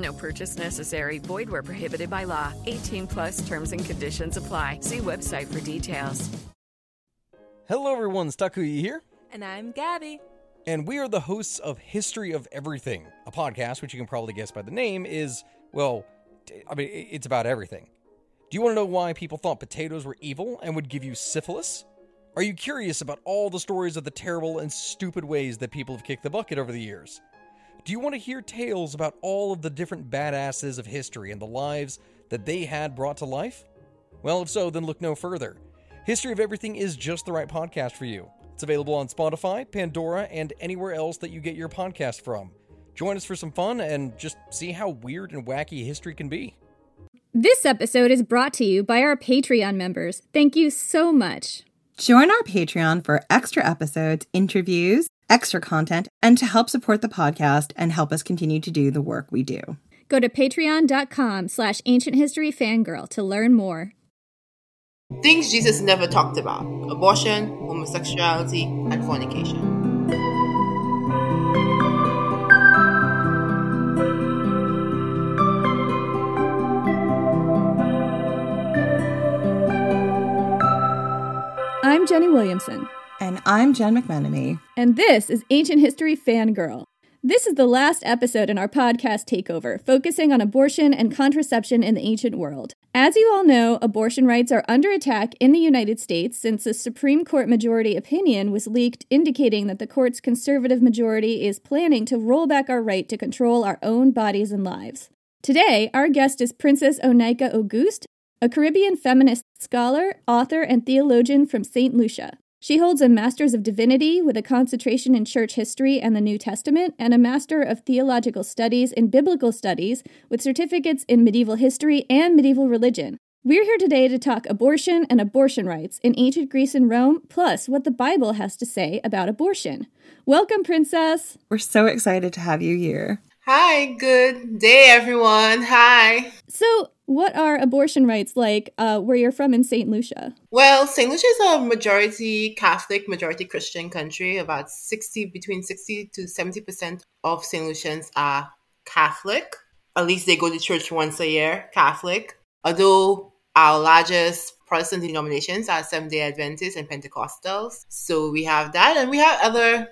No purchase necessary. Void where prohibited by law. 18 plus terms and conditions apply. See website for details. Hello, everyone. Stakuyi here. And I'm Gabby. And we are the hosts of History of Everything, a podcast which you can probably guess by the name is, well, I mean, it's about everything. Do you want to know why people thought potatoes were evil and would give you syphilis? Are you curious about all the stories of the terrible and stupid ways that people have kicked the bucket over the years? Do you want to hear tales about all of the different badasses of history and the lives that they had brought to life? Well, if so, then look no further. History of Everything is just the right podcast for you. It's available on Spotify, Pandora, and anywhere else that you get your podcast from. Join us for some fun and just see how weird and wacky history can be. This episode is brought to you by our Patreon members. Thank you so much. Join our Patreon for extra episodes, interviews, extra content, and to help support the podcast and help us continue to do the work we do. Go to patreon.com slash ancient history fangirl to learn more. Things Jesus never talked about abortion, homosexuality, and fornication. I'm Jenny Williamson. And I'm Jen McMenemy. And this is Ancient History Fangirl. This is the last episode in our podcast takeover, focusing on abortion and contraception in the ancient world. As you all know, abortion rights are under attack in the United States since a Supreme Court majority opinion was leaked indicating that the court's conservative majority is planning to roll back our right to control our own bodies and lives. Today, our guest is Princess O'Nika Auguste, a Caribbean feminist scholar, author, and theologian from St. Lucia. She holds a Master's of Divinity with a concentration in Church History and the New Testament, and a Master of Theological Studies in Biblical Studies with certificates in Medieval History and Medieval Religion. We're here today to talk abortion and abortion rights in ancient Greece and Rome, plus what the Bible has to say about abortion. Welcome, Princess! We're so excited to have you here. Hi, good day, everyone. Hi. So, what are abortion rights like uh, where you're from in St. Lucia? Well, St. Lucia is a majority Catholic, majority Christian country. About 60, between 60 to 70% of St. Lucians are Catholic. At least they go to church once a year, Catholic. Although our largest Protestant denominations are Seventh day Adventists and Pentecostals. So we have that. And we have other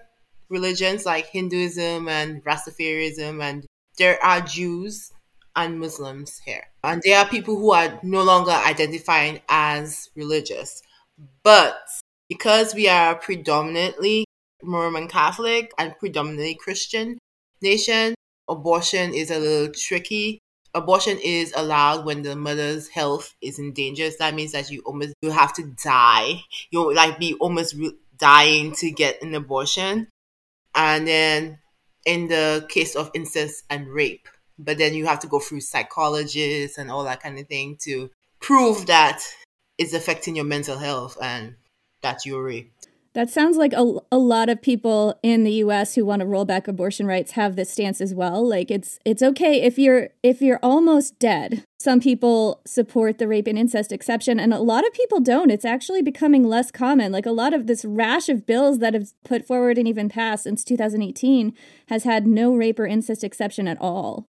religions like Hinduism and Rastafarianism, and there are Jews and Muslims here. And there are people who are no longer identifying as religious. But because we are predominantly Roman Catholic and predominantly Christian nation, abortion is a little tricky. Abortion is allowed when the mother's health is in danger. So that means that you almost you have to die. You'll like be almost re- dying to get an abortion. And then in the case of incest and rape, but then you have to go through psychologists and all that kind of thing to prove that it's affecting your mental health and that you're raped. That sounds like a, a lot of people in the US who want to roll back abortion rights have this stance as well. Like it's it's okay if you're if you're almost dead. Some people support the rape and incest exception and a lot of people don't. It's actually becoming less common. Like a lot of this rash of bills that have put forward and even passed since 2018 has had no rape or incest exception at all.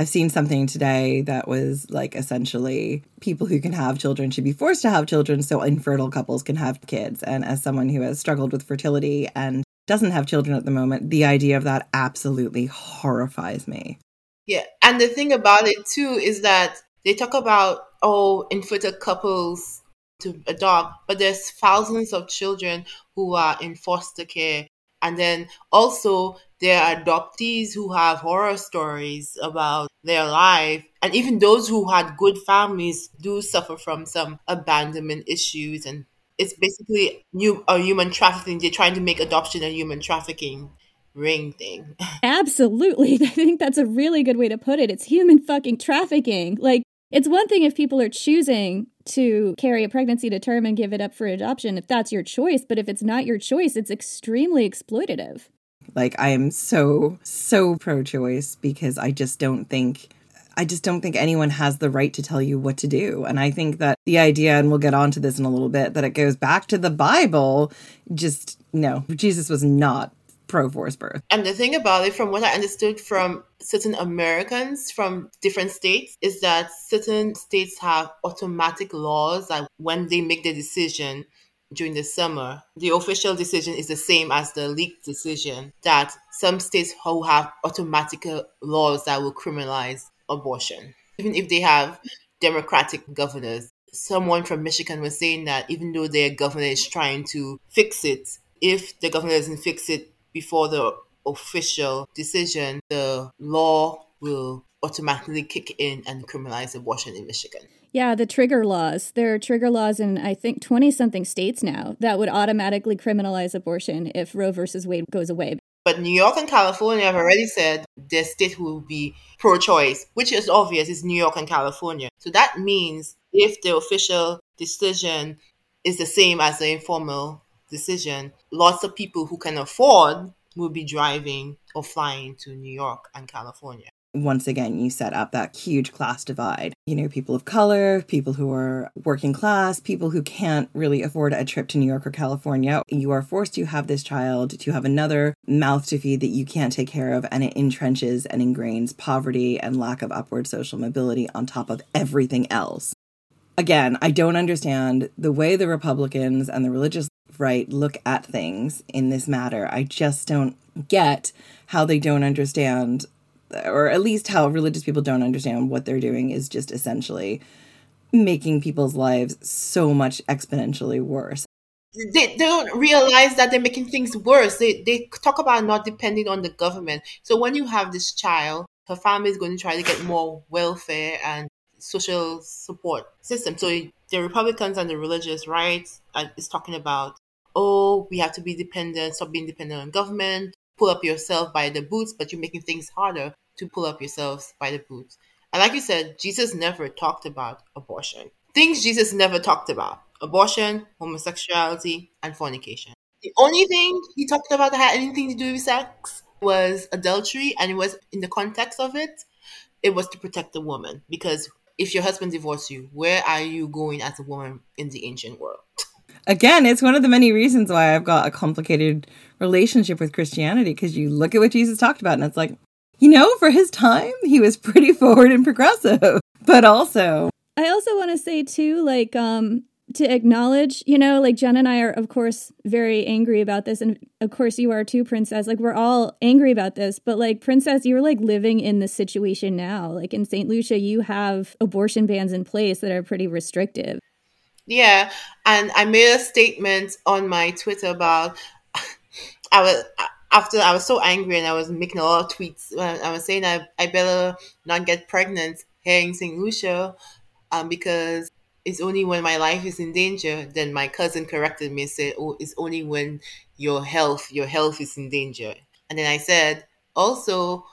I've seen something today that was like essentially people who can have children should be forced to have children so infertile couples can have kids. And as someone who has struggled with fertility and doesn't have children at the moment, the idea of that absolutely horrifies me. Yeah. And the thing about it too is that they talk about, oh, infertile couples to adopt, but there's thousands of children who are in foster care. And then also there are adoptees who have horror stories about their life. And even those who had good families do suffer from some abandonment issues. And it's basically new, a human trafficking. They're trying to make adoption a human trafficking ring thing. Absolutely. I think that's a really good way to put it. It's human fucking trafficking. Like, It's one thing if people are choosing to carry a pregnancy to term and give it up for adoption, if that's your choice, but if it's not your choice, it's extremely exploitative. Like, I am so, so pro choice because I just don't think. I just don't think anyone has the right to tell you what to do. And I think that the idea, and we'll get onto this in a little bit, that it goes back to the Bible, just no, Jesus was not pro forced birth. And the thing about it, from what I understood from certain Americans from different states, is that certain states have automatic laws that when they make the decision during the summer, the official decision is the same as the leaked decision. That some states who have automatic uh, laws that will criminalize abortion, even if they have democratic governors. Someone from Michigan was saying that even though their governor is trying to fix it, if the governor doesn't fix it before the official decision, the law will automatically kick in and criminalize abortion in Michigan. Yeah, the trigger laws. There are trigger laws in, I think, 20 something states now that would automatically criminalize abortion if Roe versus Wade goes away. But New York and California have already said their state will be pro choice, which is obvious, it's New York and California. So that means if the official decision is the same as the informal decision, lots of people who can afford will be driving or flying to New York and California. Once again, you set up that huge class divide. You know, people of color, people who are working class, people who can't really afford a trip to New York or California. You are forced to have this child to have another mouth to feed that you can't take care of, and it entrenches and ingrains poverty and lack of upward social mobility on top of everything else again, I don't understand the way the Republicans and the religious right look at things in this matter. I just don't get how they don't understand, or at least how religious people don't understand what they're doing is just essentially making people's lives so much exponentially worse. They, don't realize that they're making things worse. They, they talk about not depending on the government. So when you have this child, her family is going to try to get more welfare and social support system. So the Republicans and the religious right is talking about, oh, we have to be dependent, stop being dependent on government, pull up yourself by the boots, but you're making things harder to pull up yourselves by the boots. And like you said, Jesus never talked about abortion. Things Jesus never talked about abortion, homosexuality, and fornication. The only thing he talked about that had anything to do with sex was adultery, and it was in the context of it, it was to protect the woman because if your husband divorced you, where are you going as a woman in the ancient world? Again, it's one of the many reasons why I've got a complicated relationship with Christianity because you look at what Jesus talked about and it's like, you know, for his time, he was pretty forward and progressive. But also, I also want to say too, like, um, to acknowledge, you know, like Jen and I are, of course, very angry about this. And of course, you are too, Princess. Like, we're all angry about this. But, like, Princess, you're like living in this situation now. Like, in St. Lucia, you have abortion bans in place that are pretty restrictive. Yeah. And I made a statement on my Twitter about, I was, after I was so angry and I was making a lot of tweets. I was saying I, I better not get pregnant here in St. Lucia um, because it's only when my life is in danger. Then my cousin corrected me and said, "Oh, it's only when your health, your health is in danger." And then I said, also,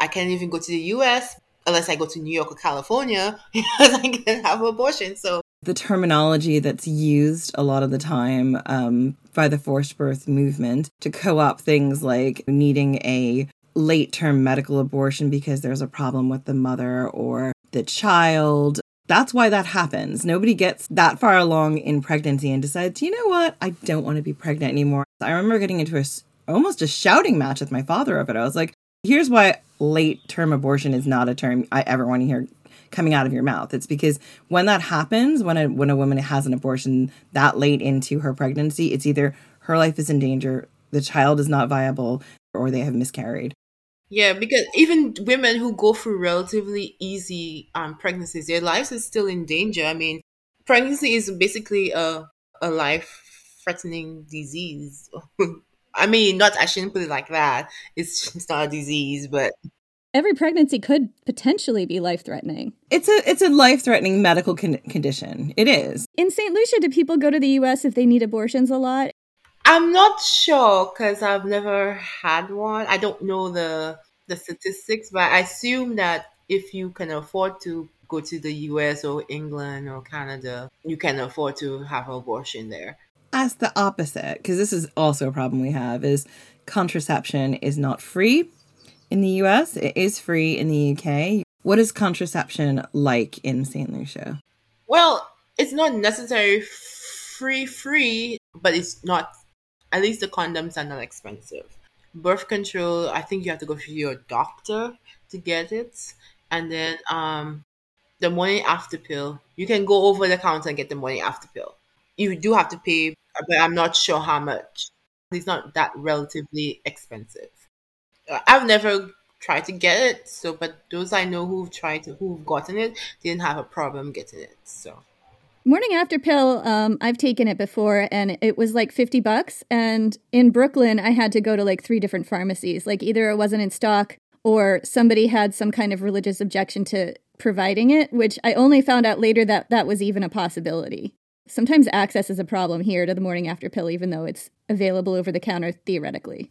I can't even go to the U.S. unless I go to New York or California because I can have abortion. So the terminology that's used a lot of the time um, by the forced birth movement to co-opt things like needing a late term medical abortion because there's a problem with the mother or the child that's why that happens. Nobody gets that far along in pregnancy and decides, you know what, I don't want to be pregnant anymore. I remember getting into a almost a shouting match with my father of it. I was like, here's why late term abortion is not a term I ever want to hear coming out of your mouth. It's because when that happens, when a when a woman has an abortion that late into her pregnancy, it's either her life is in danger, the child is not viable, or they have miscarried. Yeah, because even women who go through relatively easy um, pregnancies, their lives is still in danger. I mean, pregnancy is basically a a life threatening disease. I mean, not I shouldn't put it like that. It's, it's not a disease, but every pregnancy could potentially be life threatening. It's a it's a life threatening medical con- condition. It is. In St. Lucia, do people go to the U.S. if they need abortions a lot? I'm not sure because I've never had one. I don't know the the statistics, but I assume that if you can afford to go to the US or England or Canada, you can afford to have an abortion there. As the opposite, because this is also a problem we have, is contraception is not free in the US. It is free in the UK. What is contraception like in St. Lucia? Well, it's not necessarily free free, but it's not at least the condoms are not expensive. Birth control, I think you have to go through your doctor to get it. And then um the morning after pill, you can go over the counter and get the morning after pill. You do have to pay, but I'm not sure how much. It's not that relatively expensive. I've never tried to get it, so but those I know who've tried to who've gotten it didn't have a problem getting it. So Morning after pill, um, I've taken it before and it was like 50 bucks. And in Brooklyn, I had to go to like three different pharmacies. Like either it wasn't in stock or somebody had some kind of religious objection to providing it, which I only found out later that that was even a possibility. Sometimes access is a problem here to the morning after pill, even though it's available over the counter theoretically.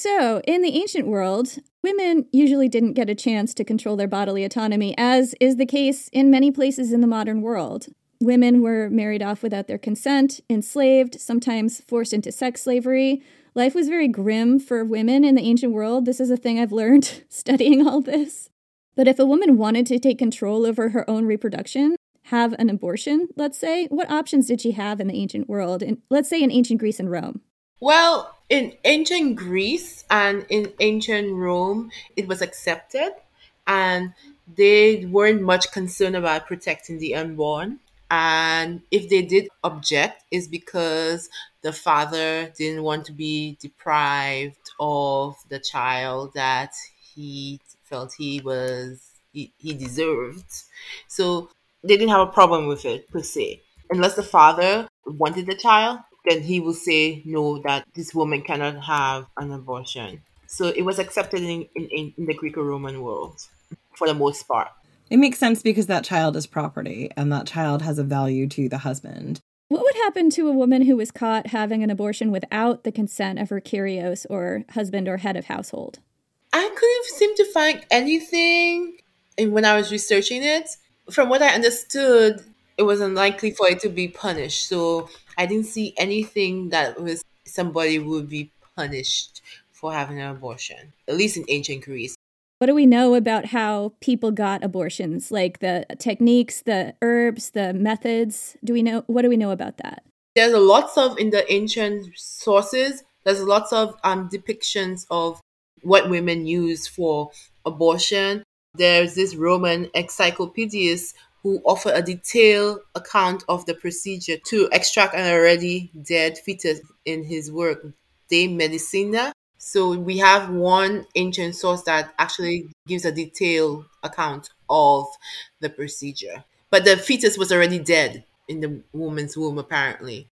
So, in the ancient world, women usually didn't get a chance to control their bodily autonomy, as is the case in many places in the modern world. Women were married off without their consent, enslaved, sometimes forced into sex slavery. Life was very grim for women in the ancient world. This is a thing I've learned studying all this. But if a woman wanted to take control over her own reproduction, have an abortion, let's say, what options did she have in the ancient world? In, let's say in ancient Greece and Rome. Well, in ancient Greece and in ancient Rome, it was accepted, and they weren't much concerned about protecting the unborn. And if they did object, is because the father didn't want to be deprived of the child that he felt he was he, he deserved. So they didn't have a problem with it per se, unless the father wanted the child then he will say no that this woman cannot have an abortion so it was accepted in, in, in the greco-roman world for the most part It makes sense because that child is property and that child has a value to the husband. What would happen to a woman who was caught having an abortion without the consent of her kyrios or husband or head of household? i couldn't seem to find anything and when i was researching it from what i understood it was unlikely for it to be punished so i didn't see anything that was somebody would be punished for having an abortion at least in ancient greece What do we know about how people got abortions? Like the techniques, the herbs, the methods? Do we know what do we know about that? there's a lots of in the ancient sources there's lots of um, depictions of what women use for abortion there's this roman encyclopedias who offer a detailed account of the procedure to extract an already dead fetus in his work de medicina so we have one ancient source that actually gives a detailed account of the procedure but the fetus was already dead in the woman's womb apparently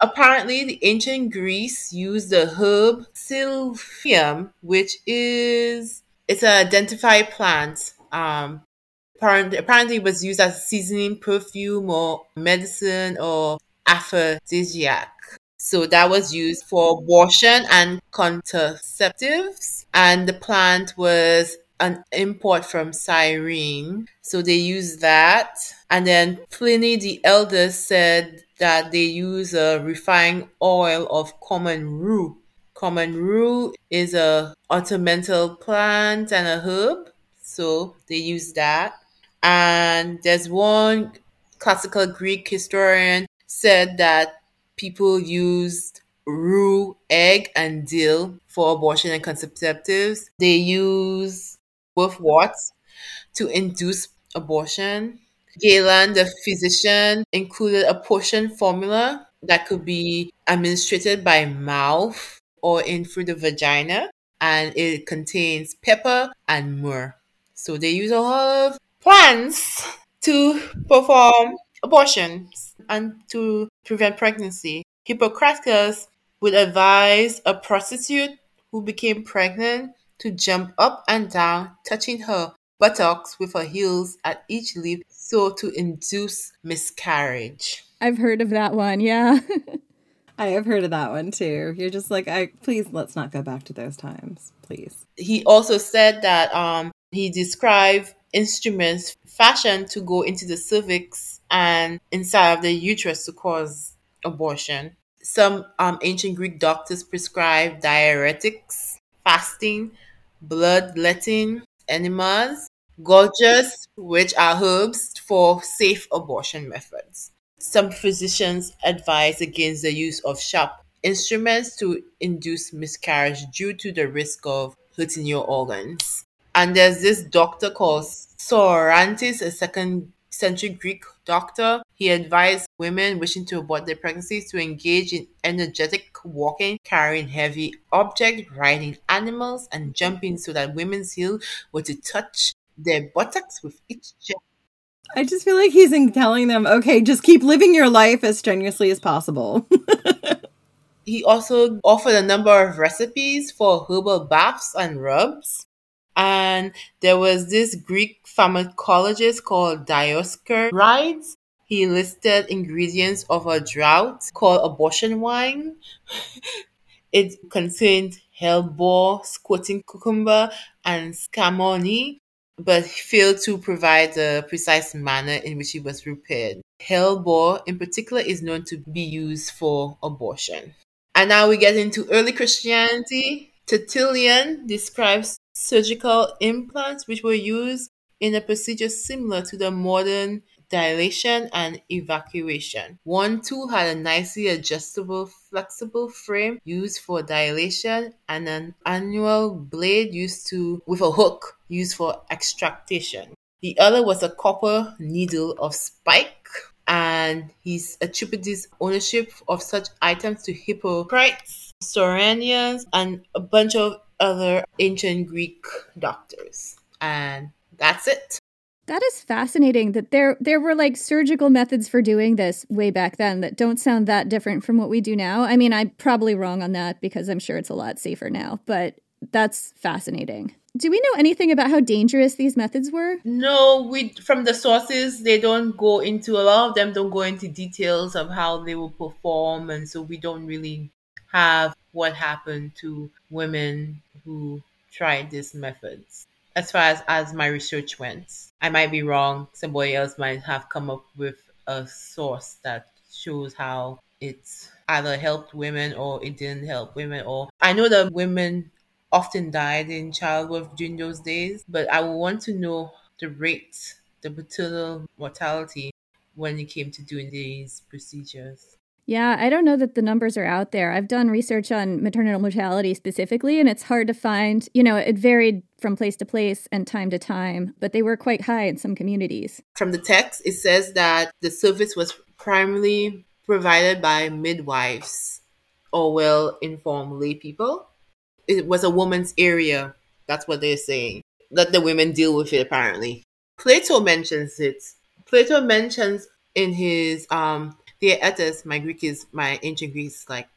Apparently, the ancient Greece used the herb Silphium, which is it's an identified plant. Um, apparently, it was used as seasoning, perfume, or medicine, or aphrodisiac. So that was used for abortion and contraceptives, and the plant was an import from Cyrene. So they used that, and then Pliny the Elder said that they use a refined oil of common rue. Common rue is a ornamental plant and a herb, so they use that. And there's one classical Greek historian said that people used rue, egg, and dill for abortion and contraceptives. They use birthworts to induce abortion. Galen, the physician, included a potion formula that could be administered by mouth or in through the vagina, and it contains pepper and myrrh. So they use a lot of plants to perform abortions and to prevent pregnancy. Hippocrates would advise a prostitute who became pregnant to jump up and down, touching her buttocks with her heels at each leap so to induce miscarriage. I've heard of that one, yeah. I have heard of that one too. You're just like, I please let's not go back to those times, please. He also said that um, he described instruments fashioned to go into the cervix and inside of the uterus to cause abortion. Some um, ancient Greek doctors prescribed diuretics, fasting, bloodletting, enemas, gorges, which are herbs for safe abortion methods. Some physicians advise against the use of sharp instruments to induce miscarriage due to the risk of hurting your organs. And there's this doctor called Sorantis, a second century Greek doctor. He advised women wishing to abort their pregnancies to engage in energetic walking, carrying heavy objects, riding animals, and jumping so that women's heels were to touch their buttocks with each jump. I just feel like he's in telling them, okay, just keep living your life as strenuously as possible. he also offered a number of recipes for herbal baths and rubs. And there was this Greek pharmacologist called Dioscorides. He listed ingredients of a draught called abortion wine. it contained hellebore, squirting cucumber, and scammony, but failed to provide the precise manner in which it was prepared. Hellebore, in particular, is known to be used for abortion. And now we get into early Christianity. Tertullian describes surgical implants which were used in a procedure similar to the modern dilation and evacuation. One tool had a nicely adjustable, flexible frame used for dilation and an annular blade used to with a hook used for extraction. The other was a copper needle of spike, and he attributed ownership of such items to Hippocrates, Soranians, and a bunch of other ancient Greek doctors. And that's it. That is fascinating that there there were like surgical methods for doing this way back then that don't sound that different from what we do now. I mean, I'm probably wrong on that because I'm sure it's a lot safer now, but that's fascinating. Do we know anything about how dangerous these methods were? No, we from the sources they don't go into a lot of them don't go into details of how they will perform and so we don't really have what happened to women who tried these methods as far as, as my research went. I might be wrong. Somebody else might have come up with a source that shows how it's either helped women or it didn't help women. Or I know that women often died in childbirth during those days, but I would want to know the rate, the maternal mortality when it came to doing these procedures. Yeah, I don't know that the numbers are out there. I've done research on maternal mortality specifically, and it's hard to find. You know, it varied from place to place and time to time, but they were quite high in some communities. From the text, it says that the service was primarily provided by midwives or well informed lay people. It was a woman's area. That's what they're saying. Let the women deal with it, apparently. Plato mentions it. Plato mentions in his um Theaetus, my Greek is my ancient Greek is like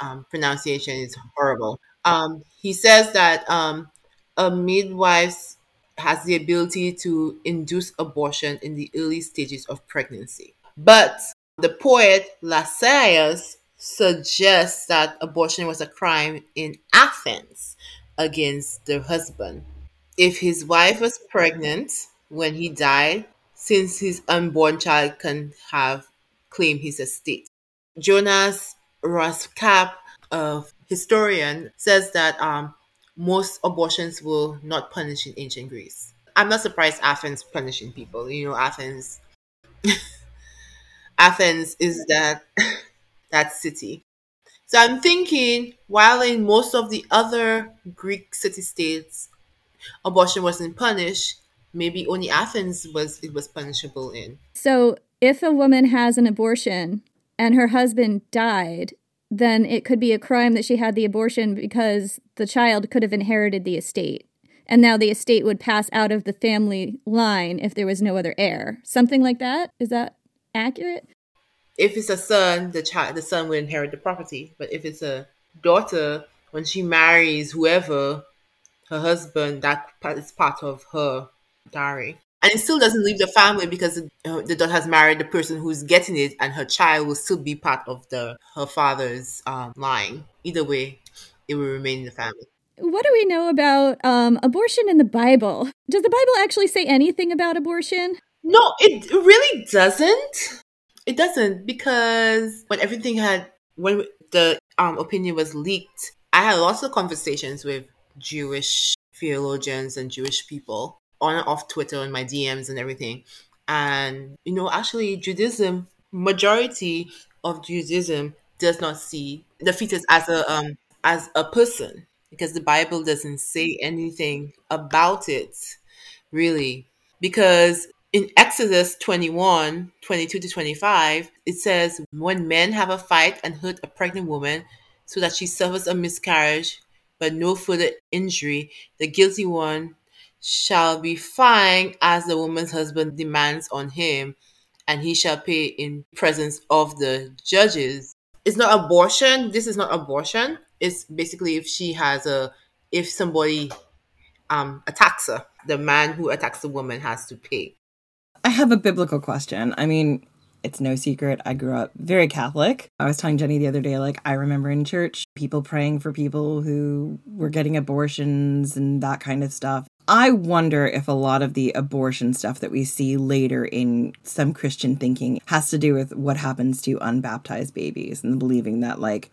um, pronunciation is horrible. Um, he says that um, a midwife has the ability to induce abortion in the early stages of pregnancy. But the poet Lascaeus suggests that abortion was a crime in Athens against the husband. If his wife was pregnant when he died, since his unborn child can have claim his estate. Jonas Roskap, a historian, says that um, most abortions were not punished in ancient Greece. I'm not surprised Athens punishing people. You know, Athens Athens is that that city. So I'm thinking, while in most of the other Greek city states, abortion wasn't punished, maybe only Athens was it was punishable in. So if a woman has an abortion and her husband died, then it could be a crime that she had the abortion because the child could have inherited the estate. And now the estate would pass out of the family line if there was no other heir. Something like that? Is that accurate? If it's a son, the child the son will inherit the property. But if it's a daughter, when she marries whoever her husband, that is part of her dowry. And it still doesn't leave the family because the daughter has married the person who's getting it, and her child will still be part of the her father's um, line. Either way, it will remain in the family. What do we know about um, abortion in the Bible? Does the Bible actually say anything about abortion? No, it really doesn't. It doesn't because when everything had when the um, opinion was leaked, I had lots of conversations with Jewish theologians and Jewish people on and off Twitter and my DMs and everything. And you know, actually, Judaism majority of Judaism does not see the fetus as a um as a person because the Bible doesn't say anything about it really because in Exodus 21, 22 to 25, it says, When men have a fight and hurt a pregnant woman so that she suffers a miscarriage, but no further injury, the guilty one shall be fined as the woman's husband demands on him, and he shall pay in presence of the judges. It's not abortion. This is not abortion. It's basically if she has a, if somebody um, attacks her, the man who attacks the woman has to pay. I have a biblical question. I mean, it's no secret. I grew up very Catholic. I was telling Jenny the other day, like, I remember in church people praying for people who were getting abortions and that kind of stuff. I wonder if a lot of the abortion stuff that we see later in some Christian thinking has to do with what happens to unbaptized babies and believing that, like,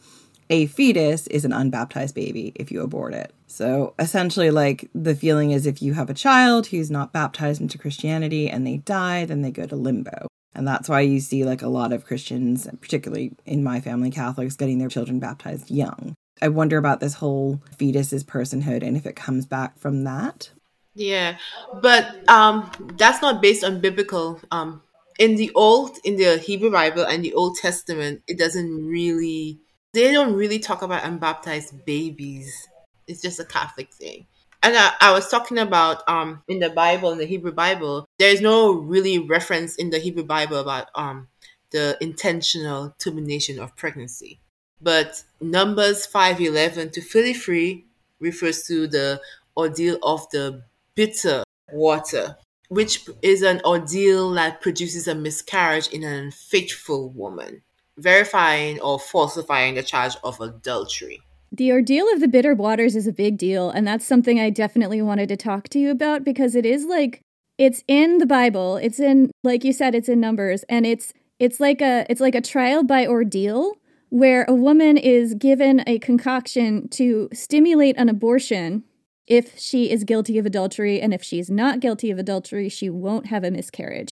a fetus is an unbaptized baby if you abort it. So essentially, like the feeling is if you have a child who's not baptized into Christianity and they die, then they go to limbo. And that's why you see like a lot of Christians, particularly in my family, Catholics, getting their children baptized young. I wonder about this whole fetus's personhood and if it comes back from that. Yeah, but um, that's not based on biblical. Um, in the old, in the Hebrew Bible and the Old Testament, it doesn't really they don't really talk about unbaptized babies. It's just a Catholic thing. And I, I, was talking about um in the Bible, in the Hebrew Bible, there is no really reference in the Hebrew Bible about um the intentional termination of pregnancy. But Numbers five eleven to thirty three refers to the ordeal of the bitter water, which is an ordeal that produces a miscarriage in an unfaithful woman verifying or falsifying the charge of adultery. The ordeal of the bitter waters is a big deal, and that's something I definitely wanted to talk to you about because it is like it's in the Bible. It's in like you said it's in numbers and it's it's like a it's like a trial by ordeal where a woman is given a concoction to stimulate an abortion if she is guilty of adultery and if she's not guilty of adultery she won't have a miscarriage.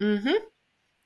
Mm Mhm.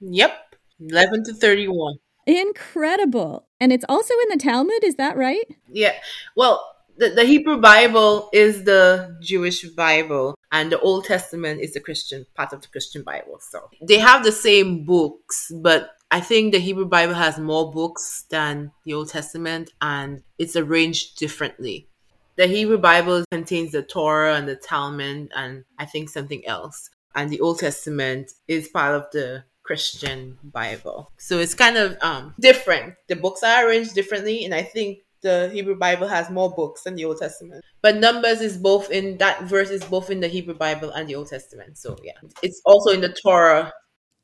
Yep. 11 to 31. Incredible. And it's also in the Talmud, is that right? Yeah. Well, the, the Hebrew Bible is the Jewish Bible, and the Old Testament is the Christian part of the Christian Bible. So they have the same books, but I think the Hebrew Bible has more books than the Old Testament, and it's arranged differently. The Hebrew Bible contains the Torah and the Talmud, and I think something else. And the Old Testament is part of the Christian Bible. So it's kind of um, different. The books are arranged differently, and I think the Hebrew Bible has more books than the Old Testament. But Numbers is both in that verse is both in the Hebrew Bible and the Old Testament. So yeah, it's also in the Torah.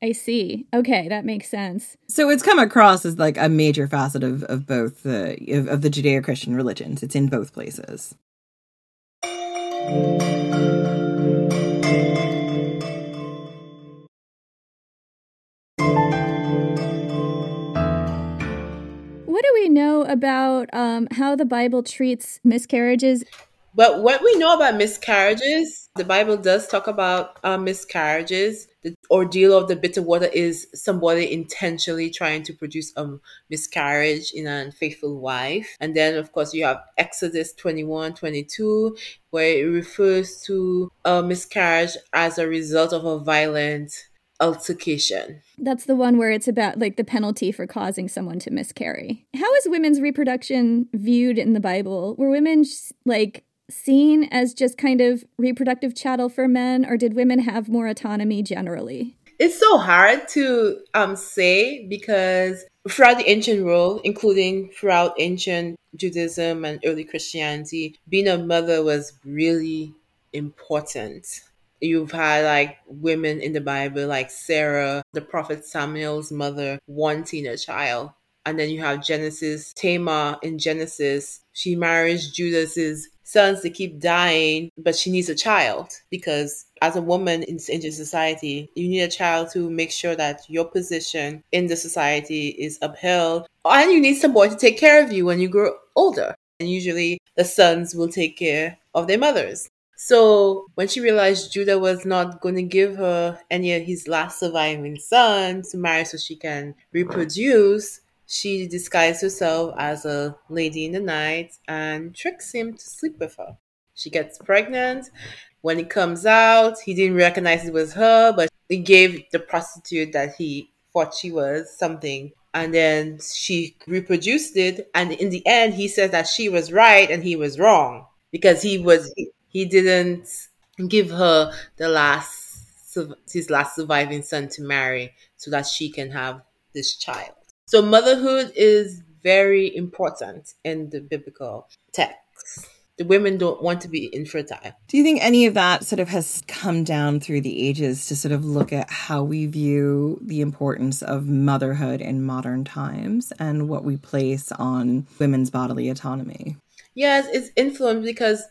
I see. Okay, that makes sense. So it's come across as like a major facet of, of both the of, of the Judeo-Christian religions. It's in both places. What do we know about um, how the Bible treats miscarriages? But what we know about miscarriages, the Bible does talk about uh, miscarriages. The ordeal of the bitter water is somebody intentionally trying to produce a miscarriage in an unfaithful wife. And then, of course, you have Exodus 21 22, where it refers to a miscarriage as a result of a violent altercation. That's the one where it's about like the penalty for causing someone to miscarry. How is women's reproduction viewed in the Bible? Were women like seen as just kind of reproductive chattel for men, or did women have more autonomy generally? It's so hard to um, say because throughout the ancient world, including throughout ancient Judaism and early Christianity, being a mother was really important. You've had like women in the Bible, like Sarah, the prophet Samuel's mother, wanting a child. And then you have Genesis, Tamar in Genesis. She marries Judas's sons to keep dying, but she needs a child because as a woman in ancient society, you need a child to make sure that your position in the society is upheld. And you need somebody to take care of you when you grow older. And usually the sons will take care of their mothers. So when she realized Judah was not going to give her any of his last surviving sons to marry so she can reproduce, she disguised herself as a lady in the night and tricks him to sleep with her. She gets pregnant. When it comes out, he didn't recognize it was her, but he gave the prostitute that he thought she was something. And then she reproduced it. And in the end, he says that she was right and he was wrong because he was, he didn't give her the last, his last surviving son to marry so that she can have this child. So motherhood is very important in the biblical text. The women don't want to be infertile. Do you think any of that sort of has come down through the ages to sort of look at how we view the importance of motherhood in modern times and what we place on women's bodily autonomy? Yes, it's influenced because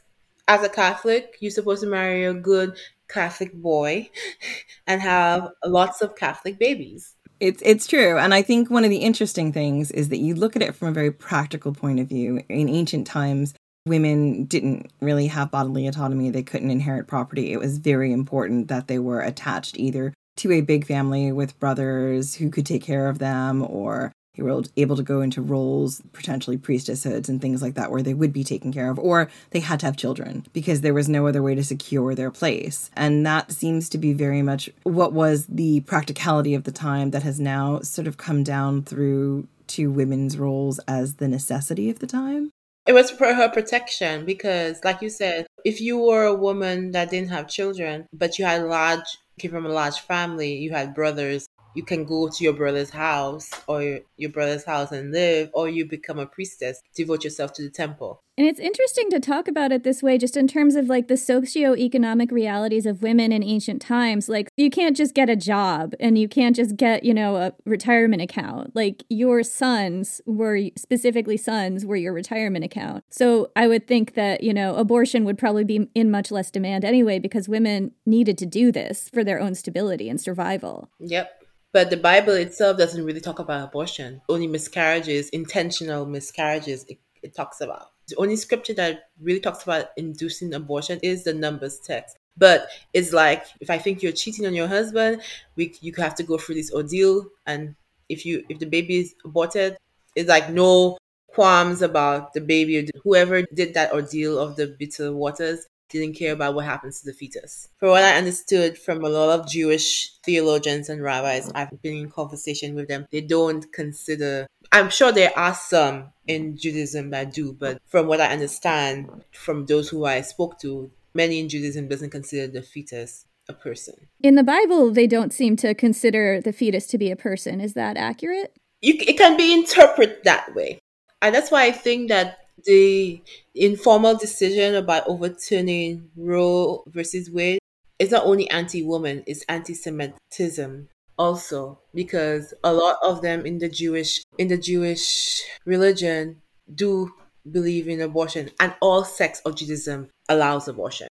as a Catholic, you're supposed to marry a good Catholic boy and have lots of Catholic babies. It's it's true, and I think one of the interesting things is that you look at it from a very practical point of view. In ancient times, women didn't really have bodily autonomy; they couldn't inherit property. It was very important that they were attached either to a big family with brothers who could take care of them, or they were able to go into roles, potentially priestesshoods and things like that, where they would be taken care of, or they had to have children because there was no other way to secure their place. And that seems to be very much what was the practicality of the time that has now sort of come down through to women's roles as the necessity of the time. It was for her protection because, like you said, if you were a woman that didn't have children, but you had a large, came from a large family, you had brothers, you can go to your brother's house or your brother's house and live, or you become a priestess, devote yourself to the temple. And it's interesting to talk about it this way, just in terms of like the socio-economic realities of women in ancient times. Like, you can't just get a job and you can't just get, you know, a retirement account. Like, your sons were specifically sons were your retirement account. So I would think that, you know, abortion would probably be in much less demand anyway because women needed to do this for their own stability and survival. Yep. But the Bible itself doesn't really talk about abortion. Only miscarriages, intentional miscarriages, it, it talks about. The only scripture that really talks about inducing abortion is the Numbers text. But it's like if I think you're cheating on your husband, we you have to go through this ordeal, and if you if the baby is aborted, it's like no qualms about the baby. Whoever did that ordeal of the bitter waters didn't care about what happens to the fetus. For what I understood from a lot of Jewish theologians and rabbis, I've been in conversation with them, they don't consider, I'm sure there are some in Judaism that do, but from what I understand from those who I spoke to, many in Judaism doesn't consider the fetus a person. In the Bible, they don't seem to consider the fetus to be a person. Is that accurate? You, it can be interpreted that way. And that's why I think that the informal decision about overturning Roe versus Wade is not only anti-woman, it's anti-Semitism also because a lot of them in the Jewish in the Jewish religion do believe in abortion and all sects of Judaism allows abortion.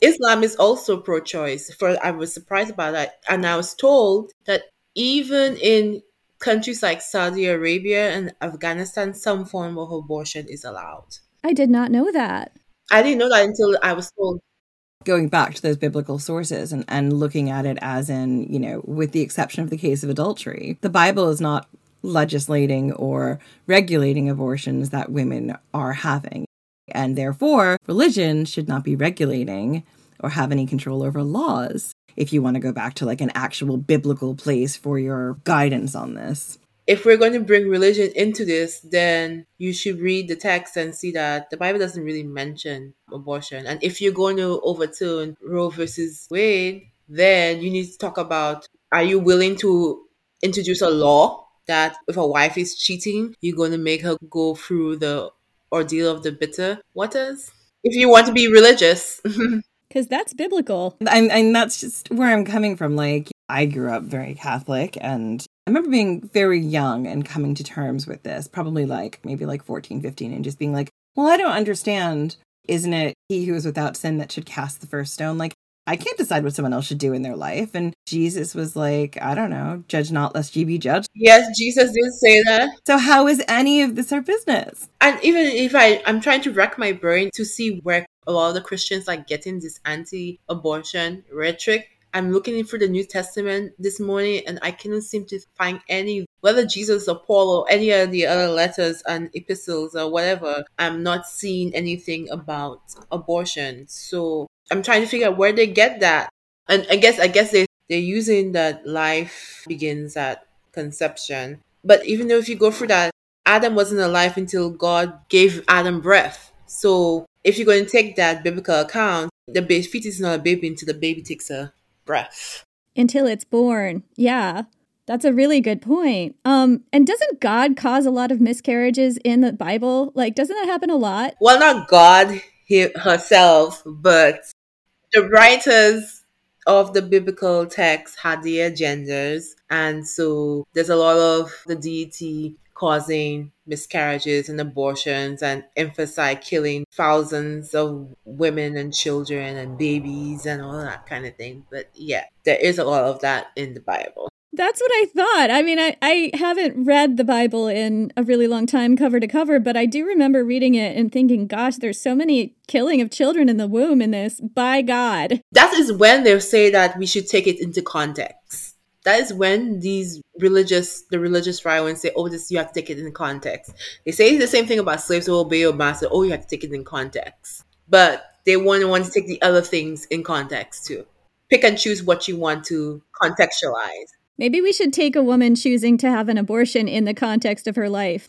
Islam is also pro-choice. For I was surprised about that and I was told that even in countries like Saudi Arabia and Afghanistan, some form of abortion is allowed. I did not know that. I didn't know that until I was told. Going back to those biblical sources and, and looking at it as in, you know, with the exception of the case of adultery, the Bible is not legislating or regulating abortions that women are having. And therefore, religion should not be regulating or have any control over laws if you want to go back to like an actual biblical place for your guidance on this. If we're going to bring religion into this, then you should read the text and see that the Bible doesn't really mention abortion. And if you're going to overturn Roe versus Wade, then you need to talk about are you willing to introduce a law that if a wife is cheating, you're going to make her go through the ordeal of the bitter waters? If you want to be religious. Because that's biblical. And, and that's just where I'm coming from. Like, I grew up very Catholic and I remember being very young and coming to terms with this, probably like maybe like 14, 15, and just being like, well, I don't understand. Isn't it he who is without sin that should cast the first stone? Like, I can't decide what someone else should do in their life. And Jesus was like, I don't know, judge not lest ye be judged. Yes, Jesus did say that. So how is any of this our business? And even if I, I'm trying to rack my brain to see where a lot of the Christians are getting this anti-abortion rhetoric. I'm looking for the New Testament this morning and I cannot seem to find any, whether Jesus or Paul or any of the other letters and epistles or whatever, I'm not seeing anything about abortion. So I'm trying to figure out where they get that. And I guess I guess they they're using that life begins at conception. But even though if you go through that, Adam wasn't alive until God gave Adam breath. So if you're going to take that biblical account, the baby fetus is not a baby until the baby takes a breath. Until it's born. Yeah. That's a really good point. Um, and doesn't God cause a lot of miscarriages in the Bible? Like, doesn't that happen a lot? Well, not God herself, but the writers of the biblical text had their agendas, and so there's a lot of the deity causing miscarriages and abortions and emphasize killing thousands of women and children and babies and all that kind of thing. But yeah, there is a lot of that in the Bible. That's what I thought. I mean, I, I haven't read the Bible in a really long time, cover to cover, but I do remember reading it and thinking, gosh, there's so many killing of children in the womb in this. By God. That is when they say that we should take it into context. That is when these religious, the religious right say, oh, this, you have to take it in context. They say the same thing about slaves who obey your master. Oh, you have to take it in context. But they want to want to take the other things in context too. Pick and choose what you want to contextualize. Maybe we should take a woman choosing to have an abortion in the context of her life.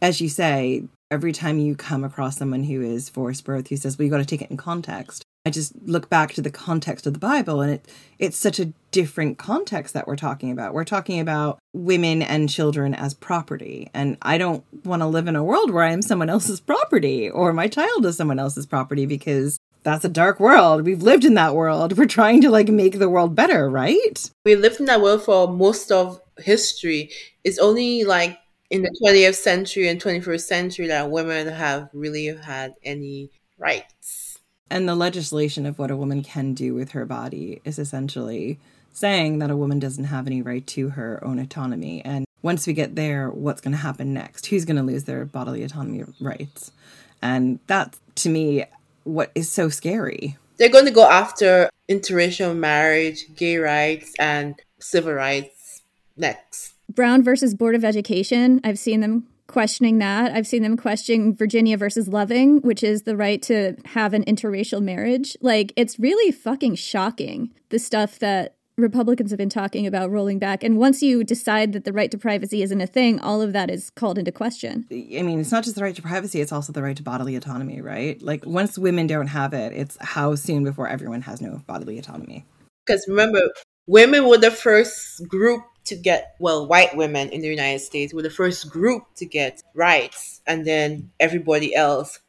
As you say, every time you come across someone who is forced birth who says, well, you got to take it in context. I just look back to the context of the Bible and it it's such a different context that we're talking about. We're talking about women and children as property. And I don't want to live in a world where I am someone else's property or my child is someone else's property because that's a dark world. We've lived in that world. We're trying to like make the world better, right? We lived in that world for most of history. It's only like in the 20th century and 21st century that women have really had any rights. And the legislation of what a woman can do with her body is essentially saying that a woman doesn't have any right to her own autonomy. And once we get there, what's going to happen next? Who's going to lose their bodily autonomy rights? And that, to me, what is so scary. They're going to go after interracial marriage, gay rights, and civil rights next. Brown versus Board of Education. I've seen them questioning that. I've seen them questioning Virginia versus Loving, which is the right to have an interracial marriage. Like, it's really fucking shocking the stuff that Republicans have been talking about rolling back. And once you decide that the right to privacy isn't a thing, all of that is called into question. I mean, it's not just the right to privacy, it's also the right to bodily autonomy, right? Like, once women don't have it, it's how soon before everyone has no bodily autonomy. Because remember, women were the first group to get, well, white women in the United States were the first group to get rights, and then everybody else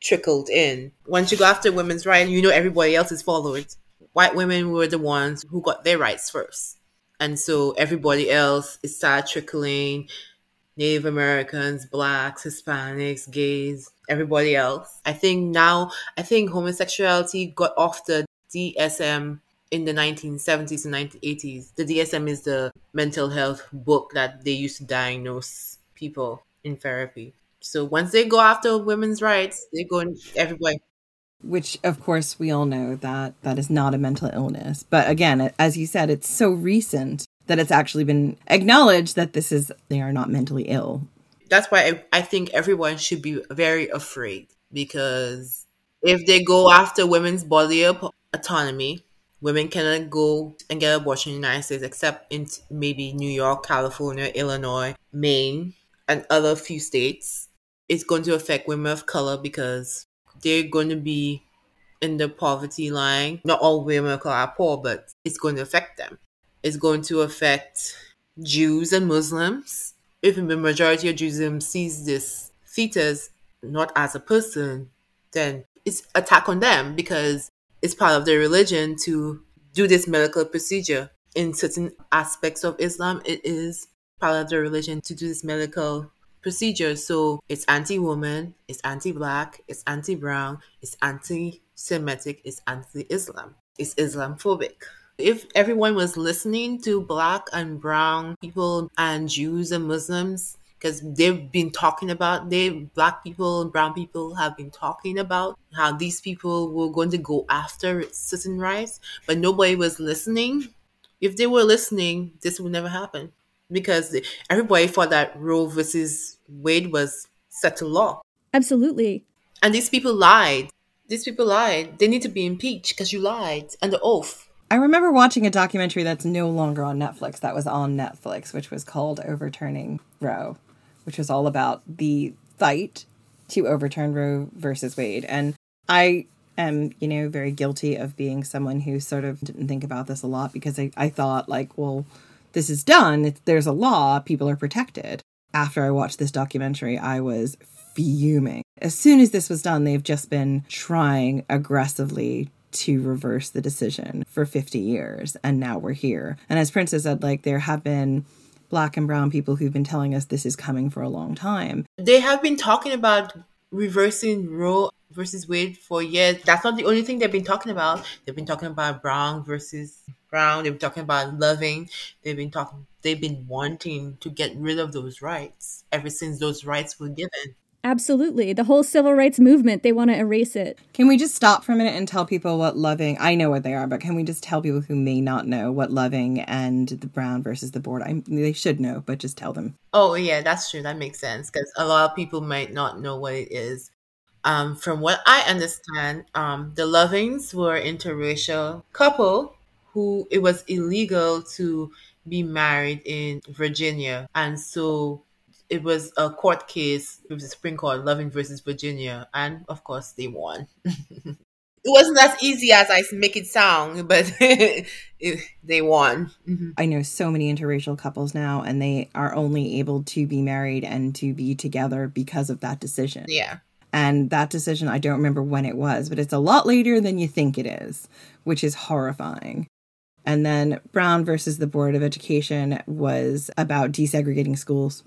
trickled in. Once you go after women's rights, you know everybody else is following white women were the ones who got their rights first. And so everybody else it started trickling Native Americans, blacks, Hispanics, gays, everybody else. I think now I think homosexuality got off the DSM in the 1970s and 1980s. The DSM is the mental health book that they used to diagnose people in therapy. So once they go after women's rights, they go in everywhere. which of course we all know that that is not a mental illness but again as you said it's so recent that it's actually been acknowledged that this is they are not mentally ill That's why I, I think everyone should be very afraid because if they go after women's body autonomy, women cannot go and get abortion in the United States except in maybe New York, California, Illinois, Maine, and other few states. It's going to affect women of color because they're going to be in the poverty line. Not all women of color are poor, but it's going to affect them. It's going to affect Jews and Muslims. If the majority of Judaism sees this fetus not as a person, then it's attack on them because it's part of their religion to do this medical procedure. In certain aspects of Islam, it is part of their religion to do this medical procedure. So it's anti-woman, it's anti-black, it's anti-brown, it's anti-Semitic, it's anti-Islam, it's Islamophobic. If everyone was listening to black and brown people and Jews and Muslims, because they've been talking about they black people and brown people have been talking about how these people were going to go after certain rights, but nobody was listening. If they were listening, this would never happen because everybody thought that Roe versus Wade was set to law. Absolutely. And these people lied. These people lied. They need to be impeached because you lied under oath. I remember watching a documentary that's no longer on Netflix that was on Netflix, which was called Overturning Roe, which was all about the fight to overturn Roe versus Wade. And I am, you know, very guilty of being someone who sort of didn't think about this a lot because I, I thought, like, well, this is done. It's, there's a law, people are protected. After I watched this documentary, I was fuming. As soon as this was done, they've just been trying aggressively to reverse the decision for 50 years and now we're here and as princess said like there have been black and brown people who've been telling us this is coming for a long time They have been talking about reversing Roe versus Wade for years. That's not the only thing they've been talking about. They've been talking about Brown versus Brown. They've been talking about loving. They've been talking. They've been wanting to get rid of those rights ever since those rights were given. Absolutely. The whole civil rights movement, they want to erase it. can we just stop for a minute and tell people what loving i know what they are but can we just tell people who may not know what loving and the brown versus the board I, they should know but just tell them Oh yeah, that's true. That makes sense because a lot of people might not know what it is. Um, from what I understand, um, the Lovings were interracial couple who it was illegal to be married in Virginia, and so it was a court case with the Supreme Court, Loving versus Virginia, and of course they won. it wasn't as easy as I make it sound, but it, they won. Mhm. I know so many interracial couples now, and they are only able to be married and to be together because of that decision. Yeah. And that decision, I don't remember when it was, but it's a lot later than you think it is, which is horrifying. And then Brown versus the Board of Education was about desegregating schools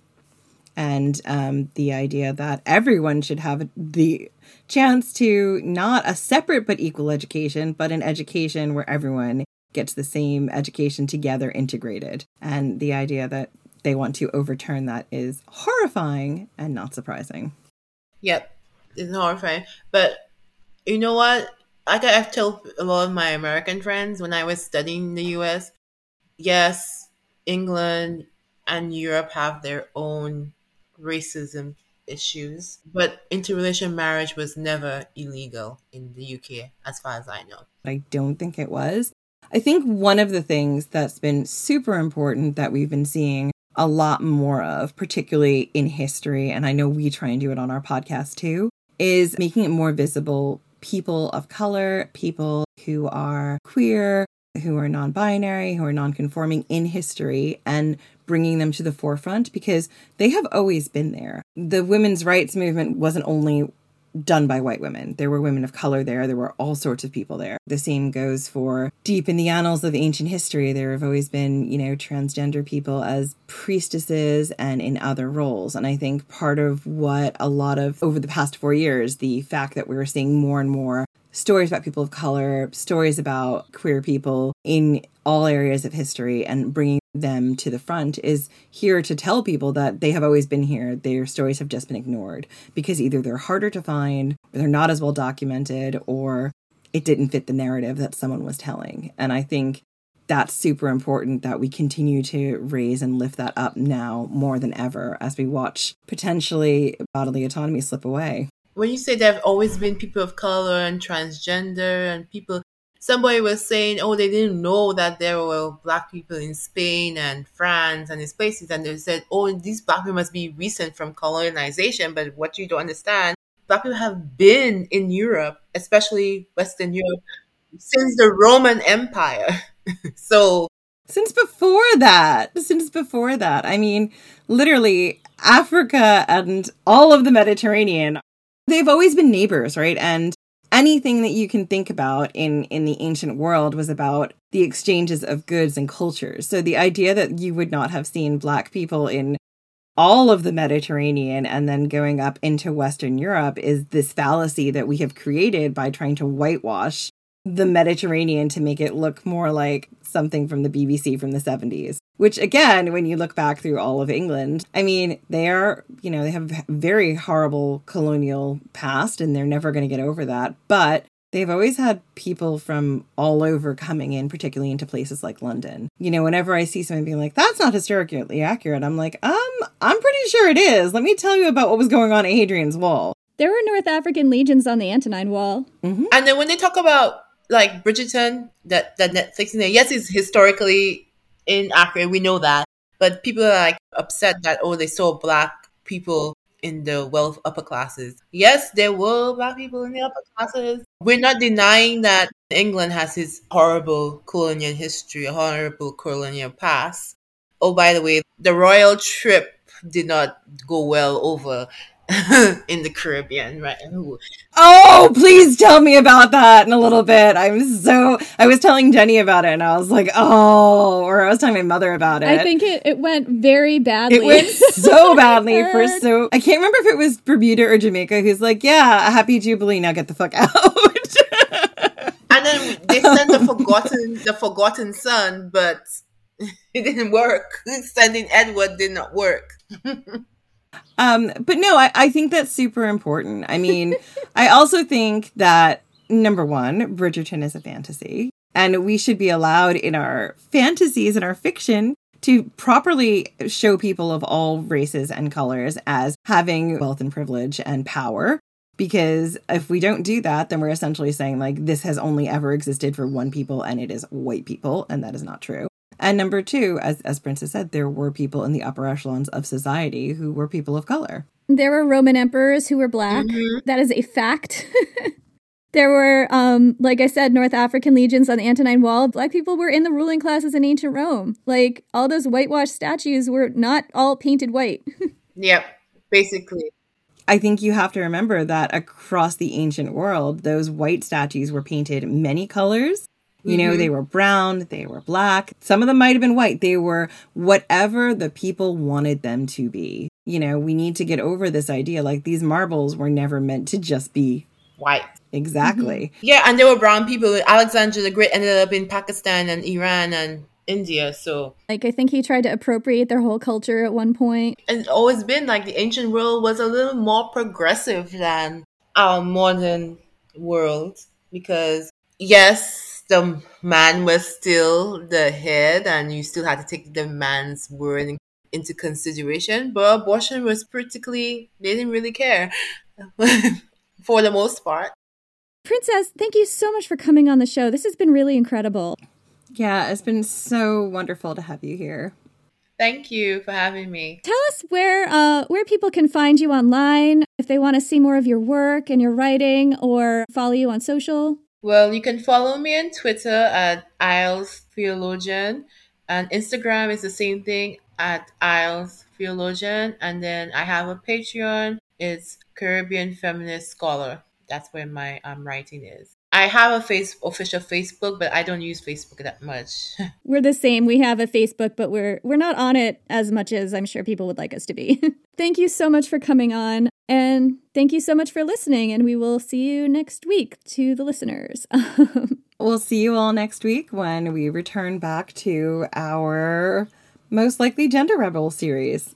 and um, the idea that everyone should have the chance to not a separate but equal education, but an education where everyone gets the same education together integrated. And the idea that they want to overturn that is horrifying and not surprising. Yep, it's horrifying. But you know what? Like I've told a lot of my American friends when I was studying in the US, yes, England and Europe have their own racism issues, but interrelational marriage was never illegal in the UK, as far as I know. I don't think it was. I think one of the things that's been super important that we've been seeing a lot more of, particularly in history, and I know we try and do it on our podcast too, is making it more visible people of color, people who are queer, who are non binary, who are non conforming in history, and bringing them to the forefront because they have always been there. The women's rights movement wasn't only done by white women. There were women of color there. There were all sorts of people there. The same goes for deep in the annals of ancient history. There have always been, you know, transgender people as priestesses and in other roles. And I think part of what a lot of over the past four years, the fact that we were seeing more and more stories about people of color, stories about queer people in all areas of history and bringing them to the front is here to tell people that they have always been here. Their stories have just been ignored because either they're harder to find, they're not as well documented, or it didn't fit the narrative that someone was telling. And I think that's super important that we continue to raise and lift that up now more than ever as we watch potentially bodily autonomy slip away. When you say there have always been people of color and transgender and people, somebody was saying, oh, they didn't know that there were black people in Spain and France and these places. And they said, oh, these black people must be recent from colonization. But what you don't understand, black people have been in Europe, especially Western Europe, since the Roman Empire. so since before that, since before that, I mean, literally Africa and all of the Mediterranean, they've always been neighbors, right? And anything that you can think about in in the ancient world was about the exchanges of goods and cultures. So the idea that you would not have seen black people in all of the Mediterranean and then going up into Western Europe is this fallacy that we have created by trying to whitewash the Mediterranean to make it look more like something from the BBC from the 70s. Which, again, when you look back through all of England, I mean, they are, you know, they have very horrible colonial past and they're never going to get over that. But they've always had people from all over coming in, particularly into places like London. You know, whenever I see someone being like, that's not historically accurate, I'm like, um, I'm pretty sure it is. Let me tell you about what was going on at Hadrian's Wall. There were North African legions on the Antonine Wall. Mm-hmm. And then when they talk about like Bridgerton, that that Netflix thing, yes, it's historically inaccurate. We know that, but people are like upset that oh, they saw black people in the wealth upper classes. Yes, there were black people in the upper classes. We're not denying that England has its horrible colonial history, horrible colonial past. Oh, by the way, the royal trip did not go well over in the Caribbean, right? Oh, please tell me about that in a little bit. I'm so I was telling Jenny about it and I was like, oh, or I was telling my mother about it. I think it, it went very badly. It went so badly for so I can't remember if it was Bermuda or Jamaica who's like, yeah, a happy Jubilee, now get the fuck out. and then they sent the forgotten the forgotten son, but it didn't work. Sending Edward did not work. Um, but no, I, I think that's super important. I mean, I also think that number one, Bridgerton is a fantasy, and we should be allowed in our fantasies and our fiction to properly show people of all races and colors as having wealth and privilege and power. Because if we don't do that, then we're essentially saying, like, this has only ever existed for one people and it is white people, and that is not true. And number two, as, as Princess said, there were people in the upper echelons of society who were people of color. There were Roman emperors who were black. Mm-hmm. That is a fact. there were, um, like I said, North African legions on the Antonine Wall. Black people were in the ruling classes in ancient Rome. Like all those whitewashed statues were not all painted white. yep, basically. I think you have to remember that across the ancient world, those white statues were painted many colors you know, mm-hmm. they were brown, they were black. Some of them might have been white. They were whatever the people wanted them to be. You know, we need to get over this idea like these marbles were never meant to just be white. Exactly. Mm-hmm. Yeah, and there were brown people. Alexander the Great ended up in Pakistan and Iran and India. So, like, I think he tried to appropriate their whole culture at one point. And it's always been like the ancient world was a little more progressive than our modern world because, yes, the man was still the head and you still had to take the man's word into consideration. But abortion was practically, they didn't really care for the most part. Princess, thank you so much for coming on the show. This has been really incredible. Yeah, it's been so wonderful to have you here. Thank you for having me. Tell us where uh, where people can find you online if they want to see more of your work and your writing or follow you on social. Well, you can follow me on Twitter at Isles Theologian, and Instagram is the same thing at Isles Theologian. And then I have a Patreon. It's Caribbean Feminist Scholar. That's where my um, writing is. I have a face official Facebook, but I don't use Facebook that much. We're the same. We have a Facebook, but we're we're not on it as much as I'm sure people would like us to be. thank you so much for coming on, and thank you so much for listening. And we will see you next week to the listeners. we'll see you all next week when we return back to our most likely gender rebel series.